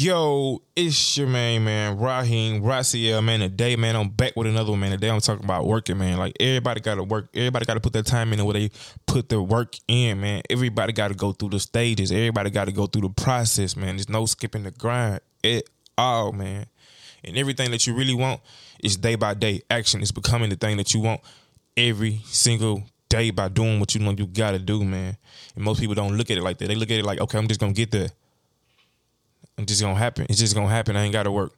Yo, it's your main man, Raheem Raciel, man. Today, man, I'm back with another one, man. Today I'm talking about working, man. Like everybody gotta work. Everybody gotta put their time in where they put their work in, man. Everybody gotta go through the stages. Everybody gotta go through the process, man. There's no skipping the grind at all, man. And everything that you really want is day by day action. It's becoming the thing that you want every single day by doing what you know you gotta do, man. And most people don't look at it like that. They look at it like, okay, I'm just gonna get there. It's just gonna happen. It's just gonna happen. I ain't gotta work.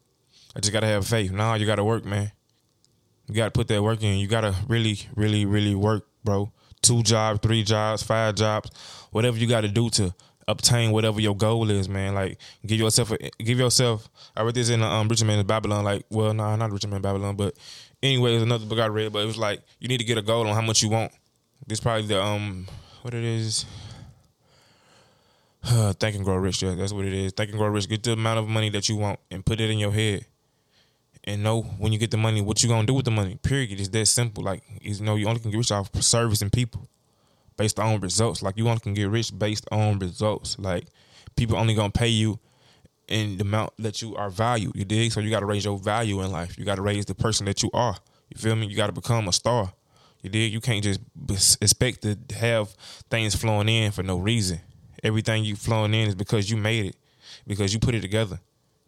I just gotta have faith. Nah, you gotta work, man. You gotta put that work in. You gotta really, really, really work, bro. Two jobs, three jobs, five jobs, whatever you gotta do to obtain whatever your goal is, man. Like give yourself a, give yourself I read this in um Richest in Babylon, like well nah not Richest Man Babylon, but anyway, it's another book I read, but it was like you need to get a goal on how much you want. This probably the um what it is. Think and Grow Rich, yeah, that's what it is. Think and Grow Rich. Get the amount of money that you want and put it in your head. And know when you get the money, what you gonna do with the money. Period. It's that simple. Like you know, you only can get rich off servicing people based on results. Like you only can get rich based on results. Like people only gonna pay you in the amount that you are valued. You dig? So you gotta raise your value in life. You gotta raise the person that you are. You feel me? You gotta become a star. You dig? You can't just expect to have things flowing in for no reason. Everything you flowing in is because you made it, because you put it together.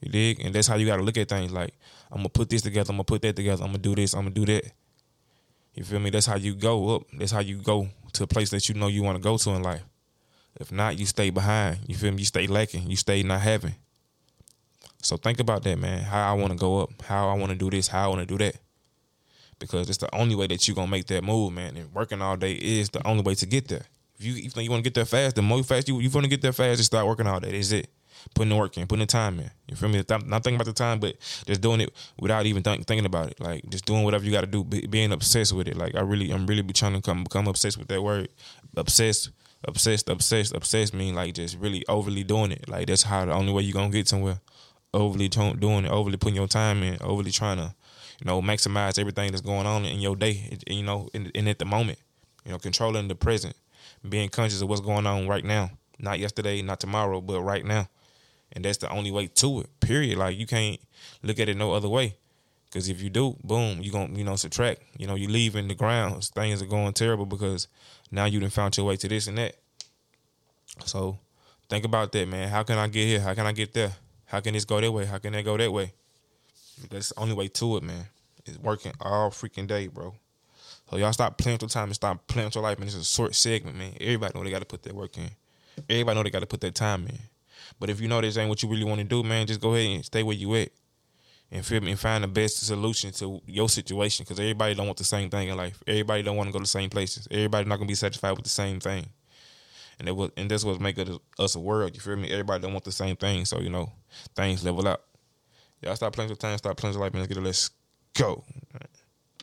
You dig? And that's how you got to look at things. Like I'm gonna put this together. I'm gonna put that together. I'm gonna do this. I'm gonna do that. You feel me? That's how you go up. That's how you go to a place that you know you want to go to in life. If not, you stay behind. You feel me? You stay lacking. You stay not having. So think about that, man. How I want to go up. How I want to do this. How I want to do that. Because it's the only way that you're gonna make that move, man. And working all day is the only way to get there. If you you want to get there fast, the more fast you you want to get there fast, just start working all day. Is it putting the work in, putting the time in? You feel me? Not thinking about the time, but just doing it without even think, thinking about it. Like just doing whatever you got to do, be, being obsessed with it. Like I really, I'm really be trying to come become obsessed with that word. Obsessed, obsessed, obsessed, obsessed. Mean like just really overly doing it. Like that's how the only way you gonna get somewhere. Overly doing it, overly putting your time in, overly trying to, you know, maximize everything that's going on in your day. You know, in at the moment. You know, controlling the present being conscious of what's going on right now. Not yesterday, not tomorrow, but right now. And that's the only way to it. Period. Like you can't look at it no other way. Cause if you do, boom, you gonna you know subtract. You know you leave in the grounds. Things are going terrible because now you done found your way to this and that. So think about that, man. How can I get here? How can I get there? How can this go that way? How can that go that way? That's the only way to it, man. It's working all freaking day, bro. So y'all stop playing with your time and stop playing with your life, man. It's a short segment, man. Everybody know they got to put their work in. Everybody know they got to put their time in. But if you know this ain't what you really want to do, man, just go ahead and stay where you at. And feel me and find the best solution to your situation. Cause everybody don't want the same thing in life. Everybody don't want to go to the same places. Everybody not gonna be satisfied with the same thing. And it was and that's what make us a world. You feel me? Everybody don't want the same thing. So, you know, things level out. Y'all stop playing with time, stop playing with life, man. Let's get it. Let's go.